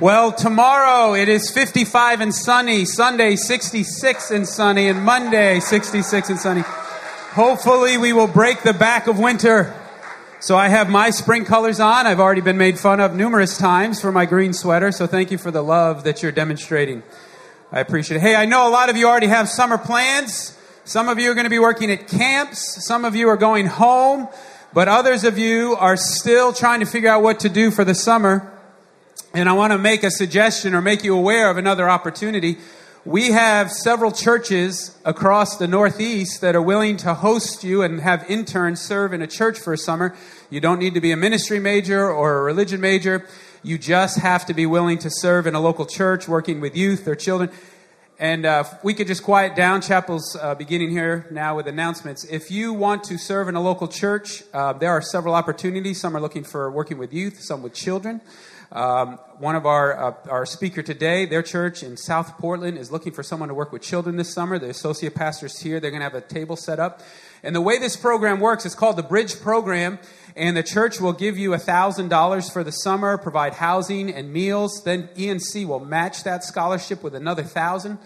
Well, tomorrow it is 55 and sunny, Sunday 66 and sunny, and Monday 66 and sunny. Hopefully, we will break the back of winter. So I have my spring colors on. I've already been made fun of numerous times for my green sweater, so thank you for the love that you're demonstrating. I appreciate it. Hey, I know a lot of you already have summer plans. Some of you are going to be working at camps. Some of you are going home, but others of you are still trying to figure out what to do for the summer. And I want to make a suggestion or make you aware of another opportunity. We have several churches across the Northeast that are willing to host you and have interns serve in a church for a summer. You don't need to be a ministry major or a religion major. You just have to be willing to serve in a local church, working with youth or children. And uh, we could just quiet down. Chapel's uh, beginning here now with announcements. If you want to serve in a local church, uh, there are several opportunities. Some are looking for working with youth, some with children. Um, one of our, uh, our speaker today, their church in South Portland, is looking for someone to work with children this summer. The associate pastor's here. They're going to have a table set up. And the way this program works, it's called the Bridge Program. And the church will give you $1,000 for the summer, provide housing and meals. Then ENC will match that scholarship with another 1000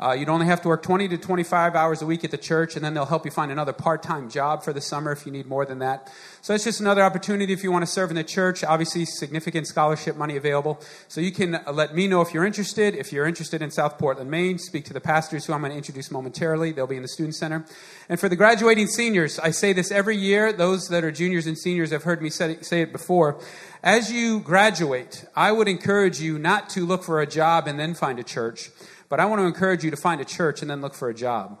uh, you'd only have to work 20 to 25 hours a week at the church, and then they'll help you find another part time job for the summer if you need more than that. So it's just another opportunity if you want to serve in the church. Obviously, significant scholarship money available. So you can uh, let me know if you're interested. If you're interested in South Portland, Maine, speak to the pastors who I'm going to introduce momentarily. They'll be in the Student Center. And for the graduating seniors, I say this every year. Those that are juniors and seniors have heard me say it before. As you graduate, I would encourage you not to look for a job and then find a church but I want to encourage you to find a church and then look for a job.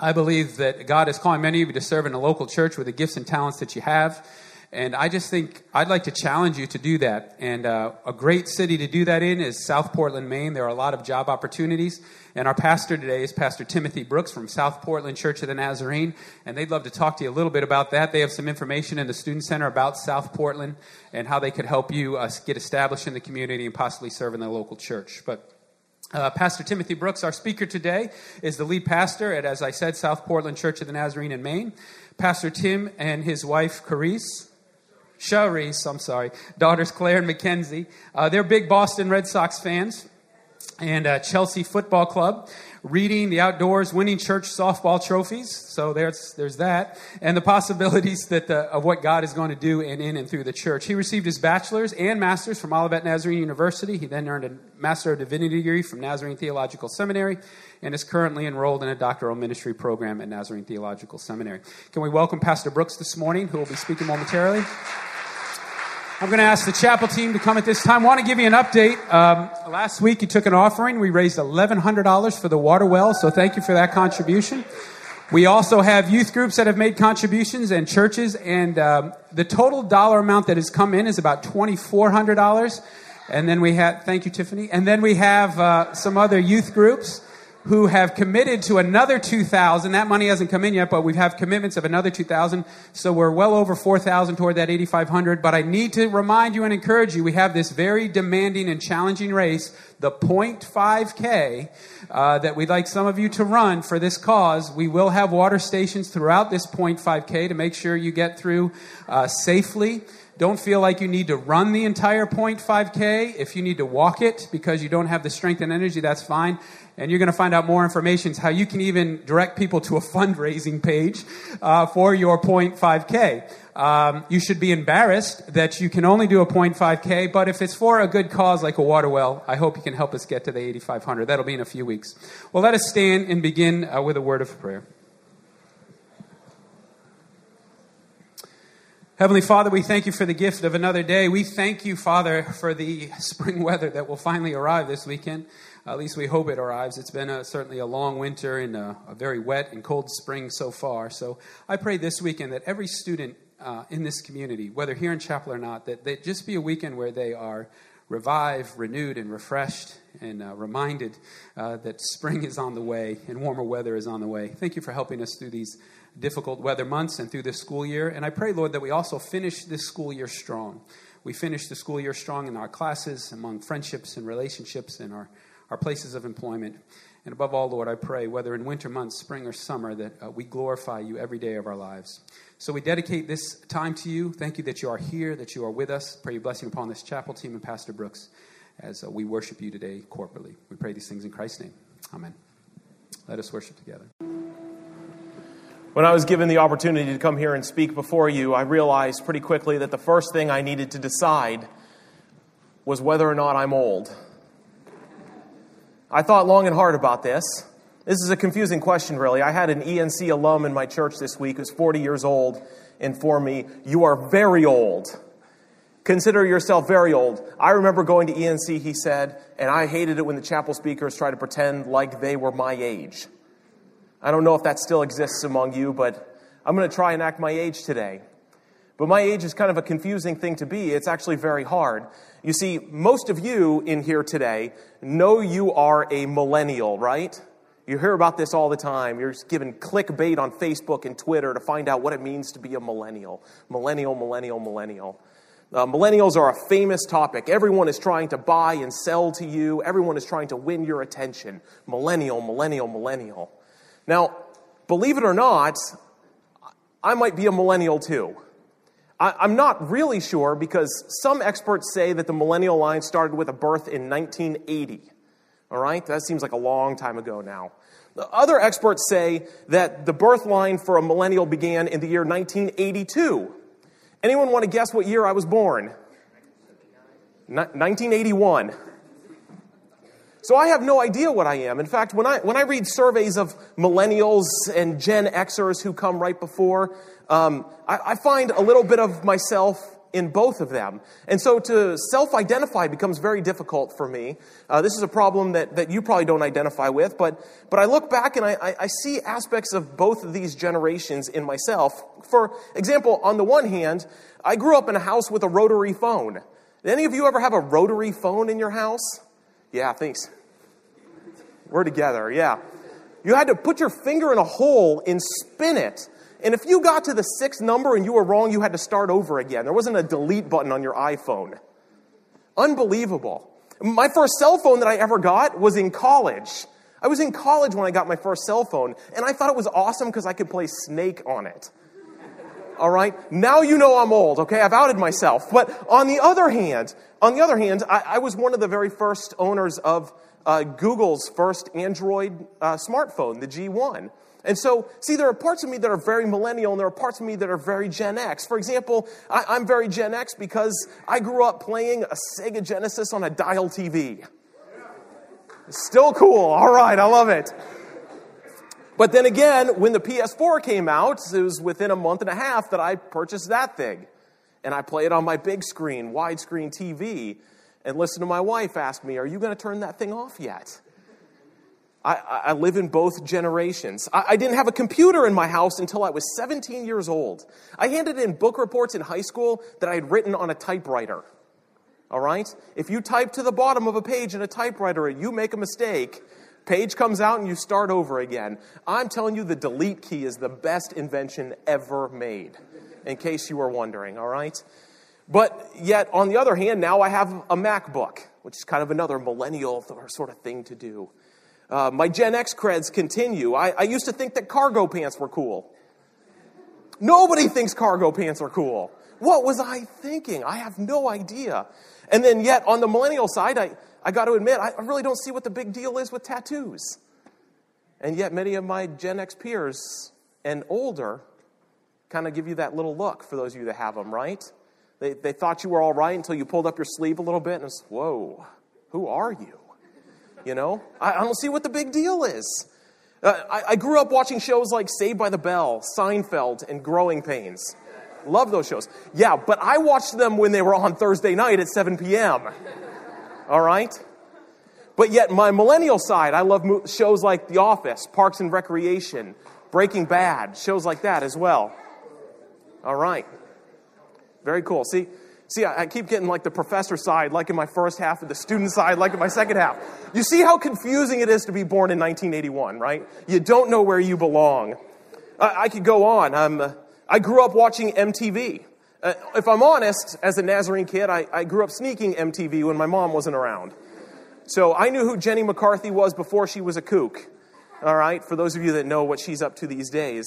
I believe that God is calling many of you to serve in a local church with the gifts and talents that you have. And I just think I'd like to challenge you to do that. And uh, a great city to do that in is South Portland, Maine. There are a lot of job opportunities. And our pastor today is Pastor Timothy Brooks from South Portland Church of the Nazarene. And they'd love to talk to you a little bit about that. They have some information in the Student Center about South Portland and how they could help you uh, get established in the community and possibly serve in the local church. But uh, pastor Timothy Brooks, our speaker today, is the lead pastor at, as I said, South Portland Church of the Nazarene in Maine. Pastor Tim and his wife, Carice, Charisse, I'm sorry, daughters Claire and Mackenzie, uh, they're big Boston Red Sox fans and uh, Chelsea Football Club reading, the outdoors, winning church softball trophies. So there's, there's that. And the possibilities that the, of what God is going to do in, in and through the church. He received his bachelor's and master's from Olivet Nazarene University. He then earned a Master of Divinity degree from Nazarene Theological Seminary and is currently enrolled in a doctoral ministry program at Nazarene Theological Seminary. Can we welcome Pastor Brooks this morning, who will be speaking momentarily? I'm going to ask the chapel team to come at this time. I want to give you an update. Um, last week, you took an offering. We raised $1,100 for the water well, so thank you for that contribution. We also have youth groups that have made contributions and churches, and um, the total dollar amount that has come in is about $2,400. And then we have, thank you, Tiffany. And then we have uh, some other youth groups who have committed to another 2000 that money hasn't come in yet but we have commitments of another 2000 so we're well over 4000 toward that 8500 but i need to remind you and encourage you we have this very demanding and challenging race the 0.5k uh, that we'd like some of you to run for this cause. We will have water stations throughout this 0.5k to make sure you get through uh, safely don't feel like you need to run the entire 0.5K. If you need to walk it because you don't have the strength and energy, that's fine. And you're going to find out more information how you can even direct people to a fundraising page uh, for your 0.5K. Um, you should be embarrassed that you can only do a 0.5K, but if it's for a good cause like a water well, I hope you can help us get to the 8,500. That'll be in a few weeks. Well, let us stand and begin uh, with a word of prayer. Heavenly Father, we thank you for the gift of another day. We thank you, Father, for the spring weather that will finally arrive this weekend. At least we hope it arrives. It's been a, certainly a long winter and a, a, very wet and cold spring so far. So I pray this weekend that every student uh, in this community, whether here in chapel or not, that they just be a weekend where they are revived, renewed, and refreshed, and uh, reminded uh, that spring is on the way and warmer weather is on the way. Thank you for helping us through these difficult weather months and through this school year. And I pray, Lord, that we also finish this school year strong. We finish the school year strong in our classes, among friendships and relationships, and our, our places of employment. And above all, Lord, I pray, whether in winter months, spring, or summer, that uh, we glorify you every day of our lives. So we dedicate this time to you. Thank you that you are here, that you are with us. Pray your blessing upon this chapel team and Pastor Brooks. as uh, we worship you today corporately. We pray these things in Christ's name. Amen. Let us worship together. When I was given the opportunity to come here and speak before you, I realized pretty quickly that the first thing I needed to decide was whether or not I'm old. I thought long and hard about this. This is a confusing question, really. I had an ENC alum in my church this week who's 40 years old inform me, You are very old. Consider yourself very old. I remember going to ENC, he said, and I hated it when the chapel speakers tried to pretend like they were my age. I don't know if that still exists among you, but I'm going to try and act my age today. But my age is kind of a confusing thing to be. It's actually very hard. You see, most of you in here today know you are a millennial, right? You hear about this all the time. You're given clickbait on Facebook and Twitter to find out what it means to be a millennial. Millennial, millennial, millennial. Uh, millennials are a famous topic. Everyone is trying to buy and sell to you, everyone is trying to win your attention. Millennial, millennial, millennial. Now, believe it or not, I might be a millennial too. I, am not really sure because some experts say that the millennial line started with a birth in 1980. All right? That seems like a long time ago now. The other experts say that the birth line for a millennial began in the year 1982. Anyone want to guess what year I was born? 1981. So I have no idea what I am. In fact, when I, when I read surveys of millennials and Gen Xers who come right before, um, I, I find a little bit of myself in both of them. And so to self identify becomes very difficult for me. Uh, this is a problem that, that you probably don't identify with, but, but I look back and I, I, I see aspects of both of these generations in myself. For example, on the one hand, I grew up in a house with a rotary phone. Did any of you ever have a rotary phone in your house? Yeah, thanks. We're together, yeah. You had to put your finger in a hole and spin it. And if you got to the sixth number and you were wrong, you had to start over again. There wasn't a delete button on your iPhone. Unbelievable. My first cell phone that I ever got was in college. I was in college when I got my first cell phone, and I thought it was awesome because I could play Snake on it. All right? Now you know I'm old, okay? I've outed myself. But on the other hand, on the other hand, I, I was one of the very first owners of uh, Google's first Android uh, smartphone, the G1. And so, see, there are parts of me that are very millennial, and there are parts of me that are very Gen X. For example, I, am very Gen X because I grew up playing a Sega Genesis on a dial TV. Still cool. All right, I love it. But then again, when the PS4 came out, it was within a month and a half that I purchased that thing. And I play it on my big screen, widescreen TV, and listen to my wife ask me, Are you going to turn that thing off yet? I, I live in both generations. I, I didn't have a computer in my house until I was 17 years old. I handed in book reports in high school that I had written on a typewriter. All right? If you type to the bottom of a page in a typewriter and you make a mistake, Page comes out and you start over again. I'm telling you, the delete key is the best invention ever made, in case you were wondering, all right? But yet, on the other hand, now I have a MacBook, which is kind of another millennial sort of thing to do. Uh, my Gen X creds continue. I, I used to think that cargo pants were cool. Nobody thinks cargo pants are cool. What was I thinking? I have no idea. And then, yet, on the millennial side, I, I got to admit, I really don't see what the big deal is with tattoos. And yet, many of my Gen X peers and older kind of give you that little look for those of you that have them, right? They, they thought you were all right until you pulled up your sleeve a little bit and it's, whoa, who are you? You know, I, I don't see what the big deal is. Uh, I, I grew up watching shows like Saved by the Bell, Seinfeld, and Growing Pains. Love those shows. Yeah, but I watched them when they were on Thursday night at 7 p.m all right? But yet, my millennial side, I love shows like The Office, Parks and Recreation, Breaking Bad, shows like that as well. All right. Very cool. See, see, I keep getting like the professor side, like in my first half, and the student side, like in my second half. You see how confusing it is to be born in 1981, right? You don't know where you belong. I, I could go on. Um, I grew up watching MTV. Uh, if I'm honest, as a Nazarene kid, I, I grew up sneaking MTV when my mom wasn't around. So I knew who Jenny McCarthy was before she was a kook. All right, for those of you that know what she's up to these days.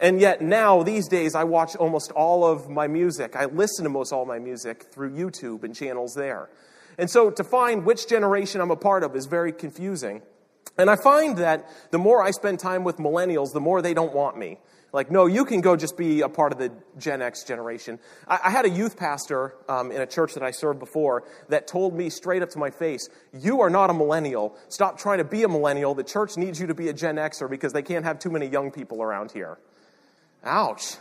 And yet now, these days, I watch almost all of my music. I listen to most all my music through YouTube and channels there. And so to find which generation I'm a part of is very confusing. And I find that the more I spend time with millennials, the more they don't want me. Like, no, you can go just be a part of the Gen X generation. I, I had a youth pastor um, in a church that I served before that told me straight up to my face, You are not a millennial. Stop trying to be a millennial. The church needs you to be a Gen Xer because they can't have too many young people around here. Ouch.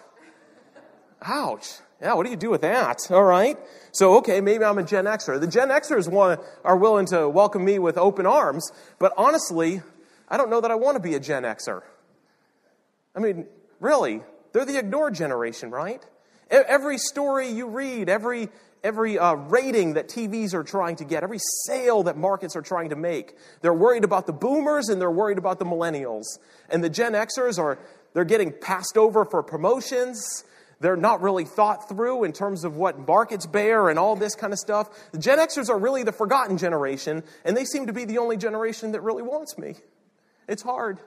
Ouch. Yeah, what do you do with that? All right. So, okay, maybe I'm a Gen Xer. The Gen Xers want, are willing to welcome me with open arms, but honestly, I don't know that I want to be a Gen Xer. I mean, really, they're the ignored generation, right? Every story you read, every, every uh, rating that TVs are trying to get, every sale that markets are trying to make, they're worried about the boomers and they're worried about the millennials. And the Gen Xers are, they're getting passed over for promotions they're not really thought through in terms of what markets bear and all this kind of stuff. The Gen Xers are really the forgotten generation, and they seem to be the only generation that really wants me. It's hard.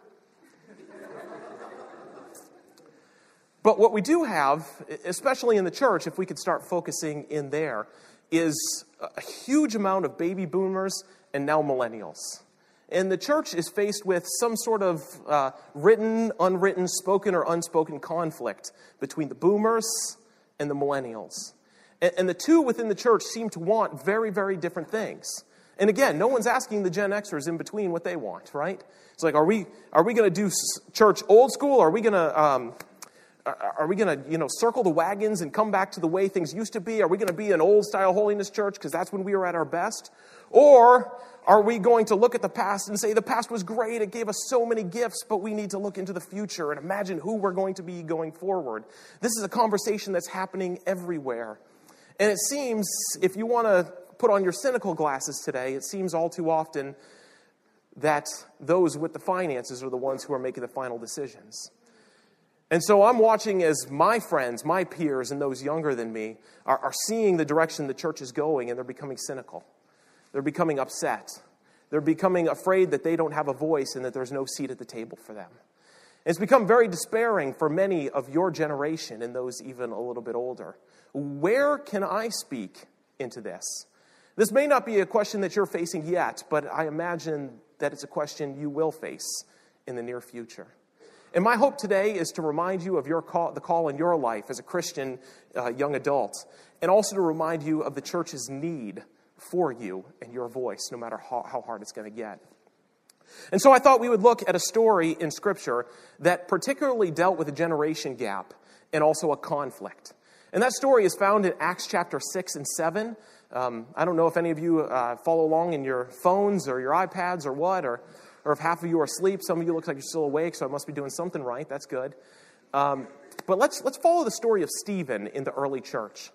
But what we do have, especially in the church, if we could start focusing in there, is a huge amount of baby boomers and now millennials. And the church is faced with some sort of uh, written, unwritten, spoken, or unspoken conflict between the boomers and the millennials. And, and the two within the church seem to want very, very different things. And again, no one's asking the Gen Xers in between what they want, right? It's like, are we, are we going to do church old school? Or Are we going to um, Uh, are we going to you know circle the wagons and come back to the way things used to be are we going to be an old style holiness church because that's when we were at our best or are we going to look at the past and say the past was great, it gave us so many gifts, but we need to look into the future and imagine who we're going to be going forward? This is a conversation that's happening everywhere. And it seems, if you want to put on your cynical glasses today, it seems all too often that those with the finances are the ones who are making the final decisions. And so I'm watching as my friends, my peers, and those younger than me are, are seeing the direction the church is going, and they're becoming cynical. They're becoming upset. They're becoming afraid that they don't have a voice and that there's no seat at the table for them. It's become very despairing for many of your generation and those even a little bit older. Where can I speak into this? This may not be a question that you're facing yet, but I imagine that it's a question you will face in the near future. And my hope today is to remind you of your call, the call in your life as a Christian uh, young adult, and also to remind you of the church's need for you and your voice, no matter how, how hard it's going to get. And so I thought we would look at a story in Scripture that particularly dealt with a generation gap and also a conflict. And that story is found in Acts chapter 6 and 7. Um, I don't know if any of you uh, follow along in your phones or your iPads or what, or, or if half of you are asleep. Some of you look like you're still awake, so I must be doing something right. That's good. Um, but let's, let's follow the story of Stephen in the early church.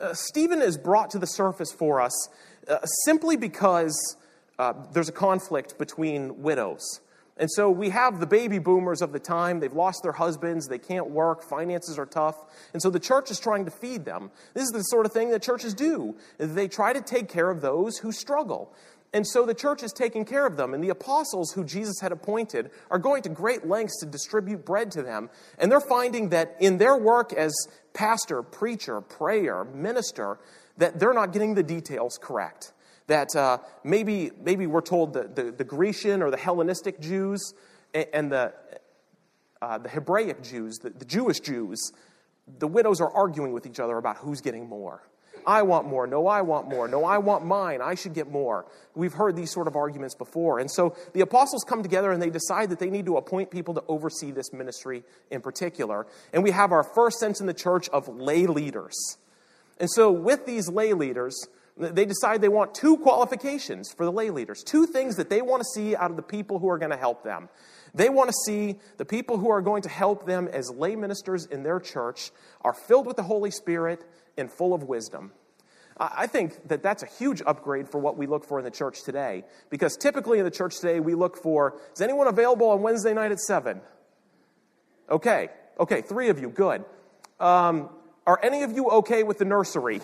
Uh, Stephen is brought to the surface for us uh, simply because uh, there's a conflict between widows. And so we have the baby boomers of the time. They've lost their husbands. They can't work. Finances are tough. And so the church is trying to feed them. This is the sort of thing that churches do. They try to take care of those who struggle. And so the church is taking care of them. And the apostles who Jesus had appointed are going to great lengths to distribute bread to them. And they're finding that in their work as pastor, preacher, prayer, minister, that they're not getting the details correct. That uh, maybe, maybe we're told the, the, the, Grecian or the Hellenistic Jews and the, uh, the Hebraic Jews, the, the Jewish Jews, the widows are arguing with each other about who's getting more. I want more. No, I want more. No, I want mine. I should get more. We've heard these sort of arguments before. And so the apostles come together and they decide that they need to appoint people to oversee this ministry in particular. And we have our first sense in the church of lay leaders. And so with these lay leaders, they decide they want two qualifications for the lay leaders, two things that they want to see out of the people who are going to help them. They want to see the people who are going to help them as lay ministers in their church are filled with the Holy Spirit and full of wisdom. I think that that's a huge upgrade for what we look for in the church today. Because typically in the church today, we look for is anyone available on Wednesday night at 7? Okay, okay, three of you, good. Um, are any of you okay with the nursery?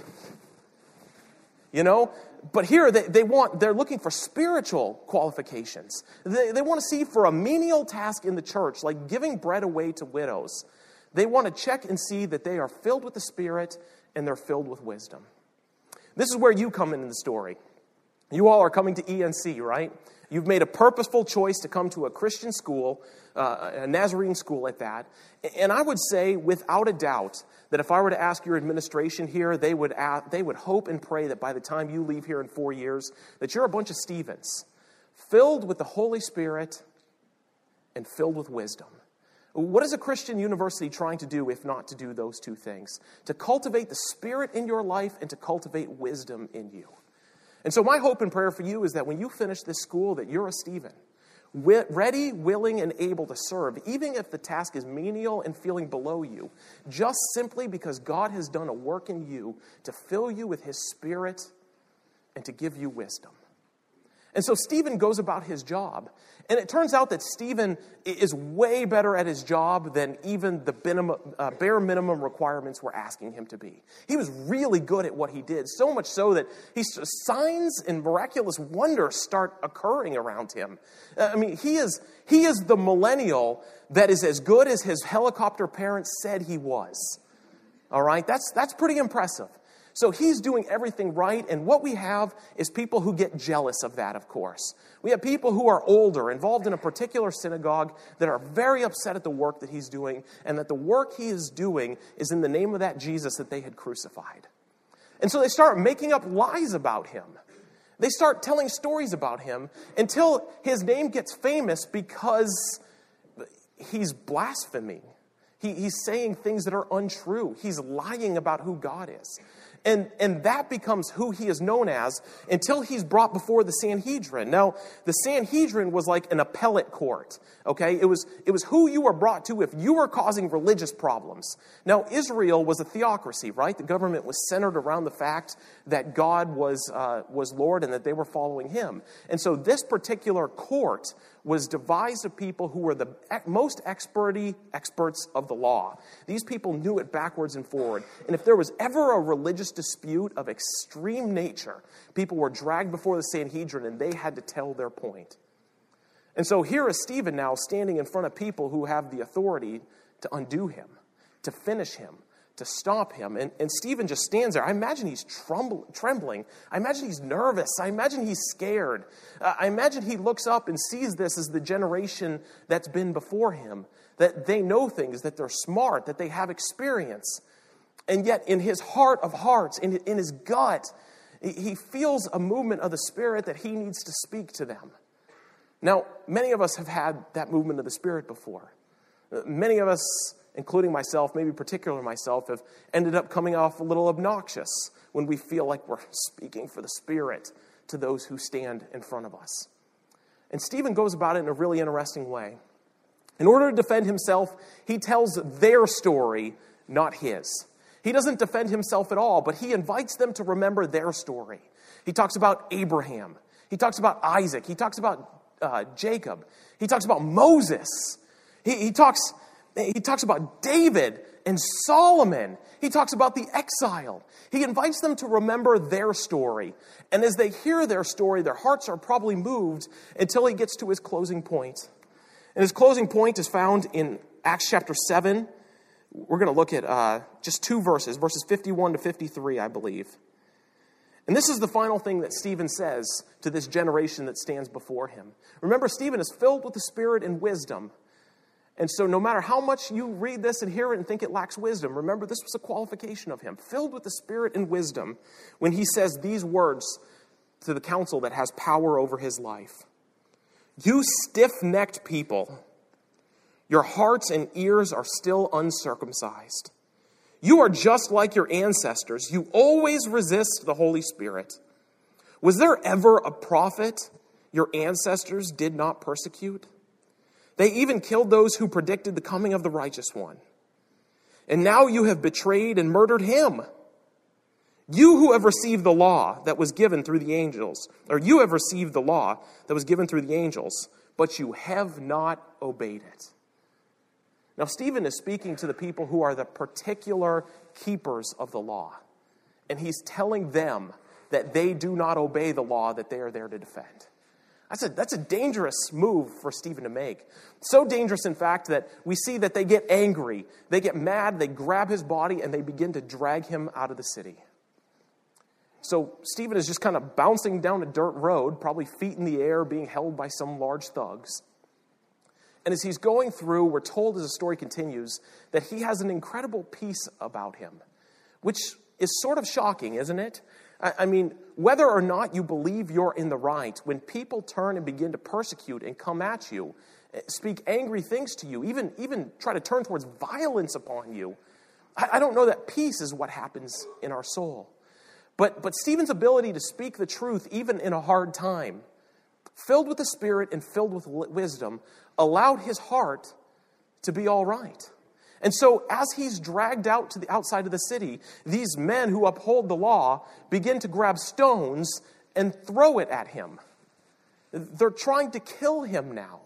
You know? But here they, they want, they're looking for spiritual qualifications. They, they want to see for a menial task in the church, like giving bread away to widows. They want to check and see that they are filled with the Spirit and they're filled with wisdom. This is where you come in in the story. You all are coming to ENC, right? You've made a purposeful choice to come to a Christian school, uh, a Nazarene school at that. And I would say, without a doubt, that if I were to ask your administration here, they would, ask, they would hope and pray that by the time you leave here in four years, that you're a bunch of Stevens, filled with the Holy Spirit and filled with wisdom. What is a Christian university trying to do if not to do those two things? To cultivate the Spirit in your life and to cultivate wisdom in you. And so, my hope and prayer for you is that when you finish this school, that you're a Stephen, ready, willing, and able to serve, even if the task is menial and feeling below you, just simply because God has done a work in you to fill you with His Spirit and to give you wisdom. And so Stephen goes about his job. And it turns out that Stephen is way better at his job than even the uh, bare minimum requirements were asking him to be. He was really good at what he did, so much so that he, signs and miraculous wonders start occurring around him. Uh, I mean, he is, he is the millennial that is as good as his helicopter parents said he was. All right? That's, that's pretty impressive. So he's doing everything right, and what we have is people who get jealous of that, of course. We have people who are older, involved in a particular synagogue, that are very upset at the work that he's doing, and that the work he is doing is in the name of that Jesus that they had crucified. And so they start making up lies about him. They start telling stories about him until his name gets famous because he's blaspheming. He, he's saying things that are untrue. He's lying about who God is. And, and that becomes who he is known as until he's brought before the Sanhedrin. Now, the Sanhedrin was like an appellate court, okay? It was, it was who you were brought to if you were causing religious problems. Now, Israel was a theocracy, right? The government was centered around the fact that God was, uh, was Lord and that they were following him. And so this particular court was devised of people who were the most experty experts of the law. These people knew it backwards and forward. And if there was ever a religious dispute of extreme nature, people were dragged before the Sanhedrin and they had to tell their point. And so here is Stephen now standing in front of people who have the authority to undo him, to finish him, to stop him. And, and Stephen just stands there. I imagine he's tremble, trembling. I imagine he's nervous. I imagine he's scared. Uh, I imagine he looks up and sees this as the generation that's been before him, that they know things, that they're smart, that they have experience. And yet, in his heart of hearts, in, in his gut, he feels a movement of the Spirit that he needs to speak to them. Now, many of us have had that movement of the Spirit before. Uh, many of us including myself, maybe particularly myself, have ended up coming off a little obnoxious when we feel like we're speaking for the Spirit to those who stand in front of us. And Stephen goes about it in a really interesting way. In order to defend himself, he tells their story, not his. He doesn't defend himself at all, but he invites them to remember their story. He talks about Abraham. He talks about Isaac. He talks about uh, Jacob. He talks about Moses. He, he talks he talks about David and Solomon. He talks about the exile. He invites them to remember their story. And as they hear their story, their hearts are probably moved until he gets to his closing point. And his closing point is found in Acts chapter 7. We're going to look at uh, just two verses, verses 51 to 53, I believe. And this is the final thing that Stephen says to this generation that stands before him. Remember, Stephen is filled with the Spirit and wisdom. And so, no matter how much you read this and hear it and think it lacks wisdom, remember this was a qualification of him, filled with the Spirit and wisdom, when he says these words to the council that has power over his life You stiff necked people, your hearts and ears are still uncircumcised. You are just like your ancestors. You always resist the Holy Spirit. Was there ever a prophet your ancestors did not persecute? They even killed those who predicted the coming of the righteous one. And now you have betrayed and murdered him. You who have received the law that was given through the angels, or you have received the law that was given through the angels, but you have not obeyed it. Now, Stephen is speaking to the people who are the particular keepers of the law. And he's telling them that they do not obey the law that they are there to defend. That's a, that's a dangerous move for Stephen to make. So dangerous, in fact, that we see that they get angry, they get mad, they grab his body, and they begin to drag him out of the city. So Stephen is just kind of bouncing down a dirt road, probably feet in the air, being held by some large thugs. And as he's going through, we're told as the story continues that he has an incredible peace about him, which is sort of shocking, isn't it? I mean, whether or not you believe you're in the right, when people turn and begin to persecute and come at you, eh, speak angry things to you, even, even try to turn towards violence upon you, I, I don't know that peace is what happens in our soul. But, but Stephen's ability to speak the truth, even in a hard time, filled with the Spirit and filled with wisdom, allowed his heart to be all right. And so, as he's dragged out to the outside of the city, these men who uphold the law begin to grab stones and throw it at him. They're trying to kill him now.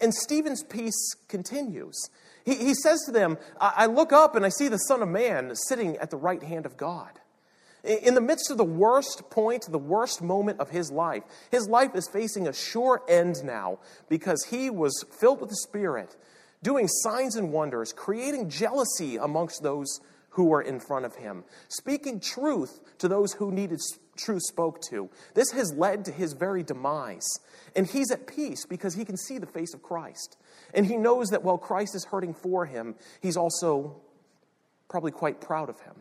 And, Stephen's peace continues. He, says to them, I look up and I see the Son of Man sitting at the right hand of God. In the midst of the worst point, the worst moment of his life, his life is facing a sure end now because he was filled with the Spirit doing signs and wonders, creating jealousy amongst those who were in front of him, speaking truth to those who needed truth spoke to. This has led to his very demise. And he's at peace because he can see the face of Christ. And he knows that while Christ is hurting for him, he's also probably quite proud of him.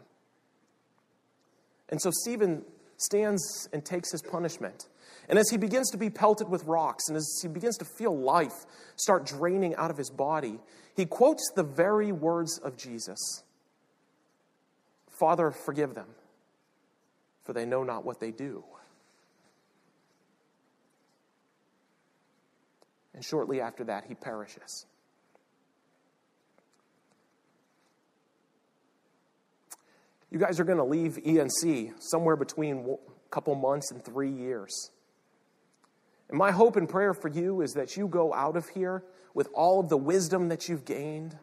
And so Stephen stands and takes his punishment. And as he begins to be pelted with rocks and as he begins to feel life start draining out of his body, he quotes the very words of Jesus Father, forgive them, for they know not what they do. And shortly after that, he perishes. You guys are going to leave ENC somewhere between a couple months and three years. And my hope and prayer for you is that you go out of here with all of the wisdom that you've gained,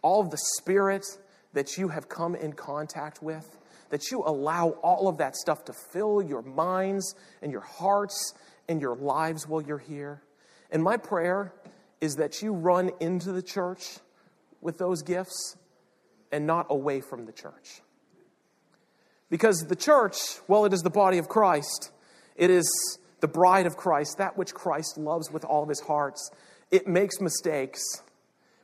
all of the spirit that you have come in contact with, that you allow all of that stuff to fill your minds and your hearts and your lives while you're here. And my prayer is that you run into the church with those gifts and not away from the church. Because the church, well, it is the body of Christ, it is the bride of Christ, that which Christ loves with all of his hearts, it makes mistakes.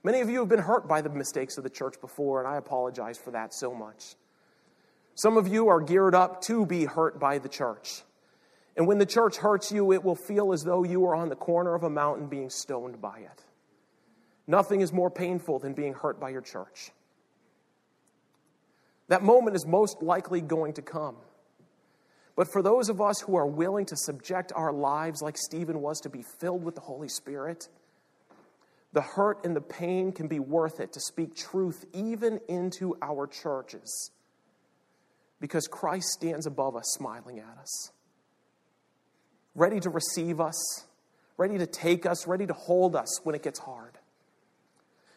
Many of you have been hurt by the mistakes of the church before, and I apologize for that so much. Some of you are geared up to be hurt by the church. And when the church hurts you, it will feel as though you are on the corner of a mountain being stoned by it. Nothing is more painful than being hurt by your church. That moment is most likely going to come. But for those of us who are willing to subject our lives like Stephen was to be filled with the Holy Spirit, the hurt and the pain can be worth it to speak truth even into our churches because Christ stands above us, smiling at us, ready to receive us, ready to take us, ready to hold us when it gets hard.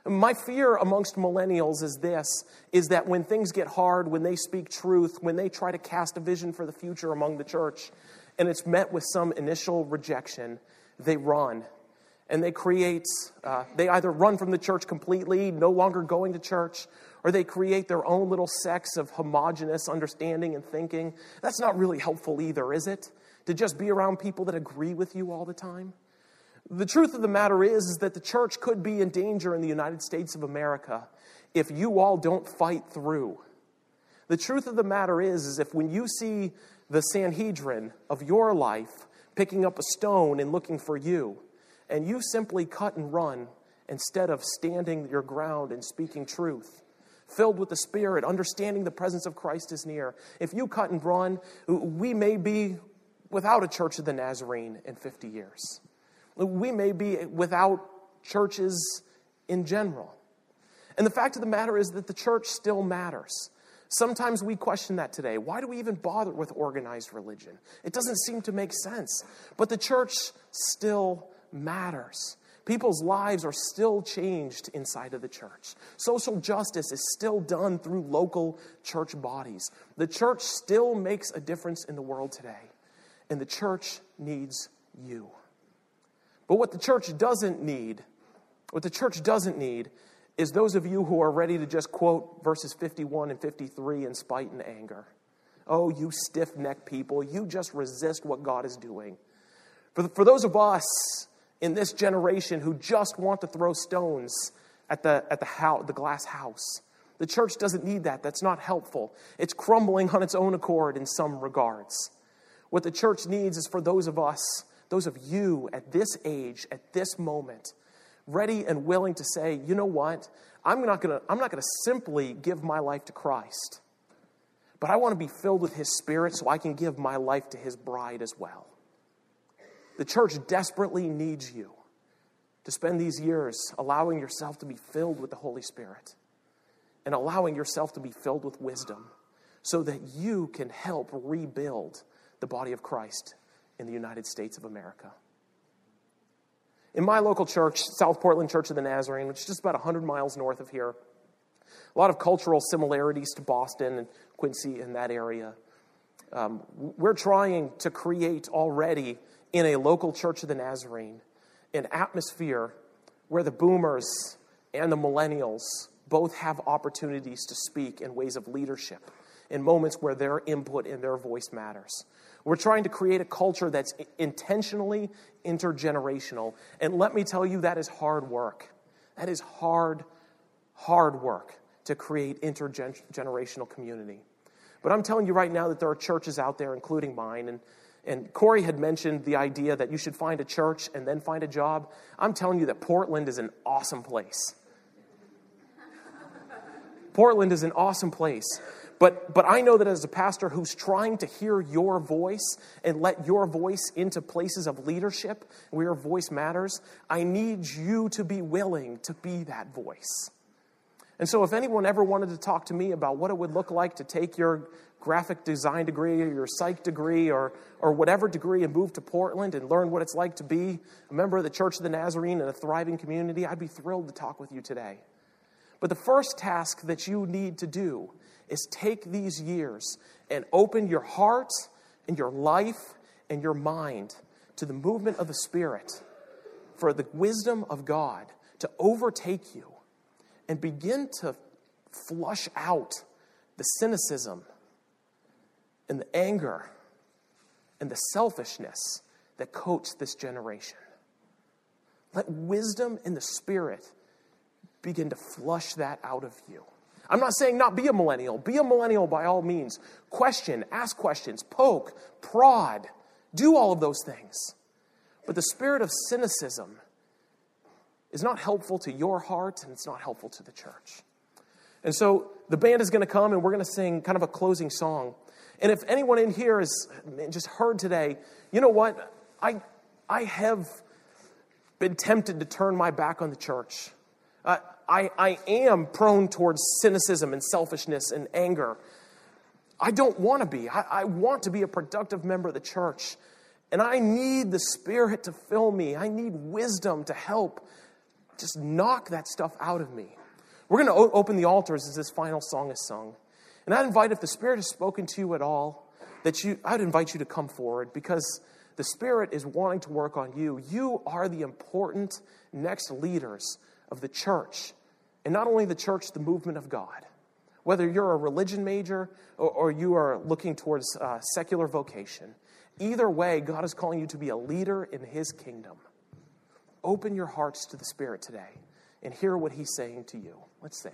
My fear amongst millennials is this is that when things get hard, when they speak truth, when they try to cast a vision for the future among the church, and it's met with some initial rejection, they run. And they create, uh, they either run from the church completely, no longer going to church, or they create their own little sects of homogenous understanding and thinking. That's not really helpful either, is it? To just be around people that agree with you all the time? The truth of the matter is, is that the church could be in danger in the United States of America if you all don't fight through. The truth of the matter is, is if when you see the Sanhedrin of your life picking up a stone and looking for you, and you simply cut and run instead of standing your ground and speaking truth, filled with the Spirit, understanding the presence of Christ is near. If you cut and run, we may be without a church of the Nazarene in 50 years. We may be without churches in general. And the fact of the matter is that the church still matters. Sometimes we question that today. Why do we even bother with organized religion? It doesn't seem to make sense. But the church still matters. People's lives are still changed inside of the church. Social justice is still done through local church bodies. The church still makes a difference in the world today. And the church needs you. But what the church doesn't need, what the church doesn't need, is those of you who are ready to just quote verses 51 and 53 in spite and anger. Oh, you stiff necked people, you just resist what God is doing. For, the, for those of us in this generation who just want to throw stones at the, at the, house, the glass house, the church doesn't need that. That's not helpful. It's crumbling on its own accord in some regards. What the church needs is for those of us, those of you at this age, at this moment, ready and willing to say, you know what? I'm not to I'm not to simply give my life to Christ, but I want to be filled with His Spirit so I can give my life to His bride as well. The church desperately needs you to spend these years allowing yourself to be filled with the Holy Spirit and allowing yourself to be filled with wisdom so that you can help rebuild the body of Christ in the United States of America. In my local church, South Portland Church of the Nazarene, which is just about 100 miles north of here, a lot of cultural similarities to Boston and Quincy in that area. Um, we're trying to create already in a local church of the Nazarene an atmosphere where the boomers and the millennials both have opportunities to speak in ways of leadership, in moments where their input and their voice matters. We're trying to create a culture that's intentionally intergenerational. And let me tell you, that is hard work. That is hard, hard work to create intergenerational community. But I'm telling you right now that there are churches out there, including mine, and, and Corey had mentioned the idea that you should find a church and then find a job. I'm telling you that Portland is an awesome place. Portland is an awesome place. But, but I know that as a pastor who's trying to hear your voice and let your voice into places of leadership where your voice matters, I need you to be willing to be that voice. And so, if anyone ever wanted to talk to me about what it would look like to take your graphic design degree or your psych degree or, or whatever degree and move to Portland and learn what it's like to be a member of the Church of the Nazarene in a thriving community, I'd be thrilled to talk with you today. But the first task that you need to do is take these years and open your heart and your life and your mind to the movement of the Spirit for the wisdom of God to overtake you and begin to flush out the cynicism and the anger and the selfishness that coats this generation. Let wisdom and the Spirit begin to flush that out of you. I'm not saying not be a millennial. Be a millennial by all means. Question, ask questions, poke, prod, do all of those things. But the spirit of cynicism is not helpful to your heart and it's not helpful to the church. And so the band is going to come and we're going to sing kind of a closing song. And if anyone in here has just heard today, you know what? I, I have been tempted to turn my back on the church. Uh, I, I am prone towards cynicism and selfishness and anger. I don't want to be. I, I want to be a productive member of the church. And I need the Spirit to fill me. I need wisdom to help just knock that stuff out of me. We're going to o- open the altars as this final song is sung. And I'd invite, if the Spirit has spoken to you at all, that you, I'd invite you to come forward because the Spirit is wanting to work on you. You are the important next leaders of the church. And not only the church, the movement of God. Whether you're a religion major or, or you are looking towards uh, secular vocation, either way, God is calling you to be a leader in His kingdom. Open your hearts to the Spirit today and hear what He's saying to you. Let's sing.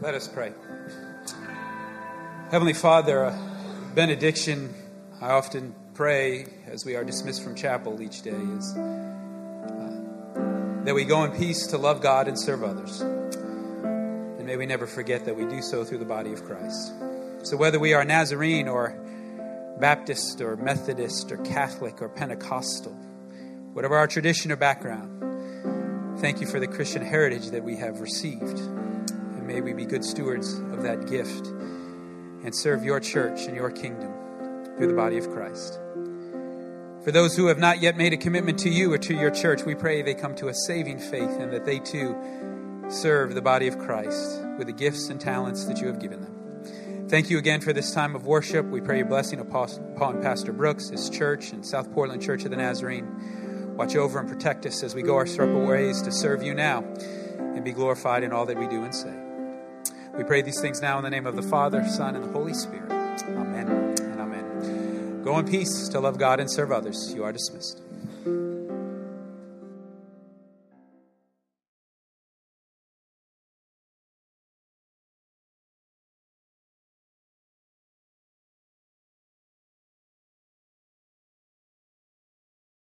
Let us pray. Heavenly Father, a benediction I often pray as we are dismissed from chapel each day is uh, that we go in peace to love God and serve others. And may we never forget that we do so through the body of Christ. So whether we are Nazarene or Baptist or Methodist or Catholic or Pentecostal, whatever our tradition or background, thank you for the Christian heritage that we have received. And may we be good stewards of that gift and serve your church and your kingdom through the body of Christ. For those who have not yet made a commitment to you or to your church, we pray they come to a saving faith and that they too serve the body of Christ with the gifts and talents that you have given them. Thank you again for this time of worship. We pray your blessing upon Pastor Brooks, his church, and South Portland Church of the Nazarene. Watch over and protect us as we go our separate ways to serve you now and be glorified in all that we do and say. We pray these things now in the name of the Father, Son, and the Holy Spirit. Amen. Go in peace to love God and serve others. You are dismissed.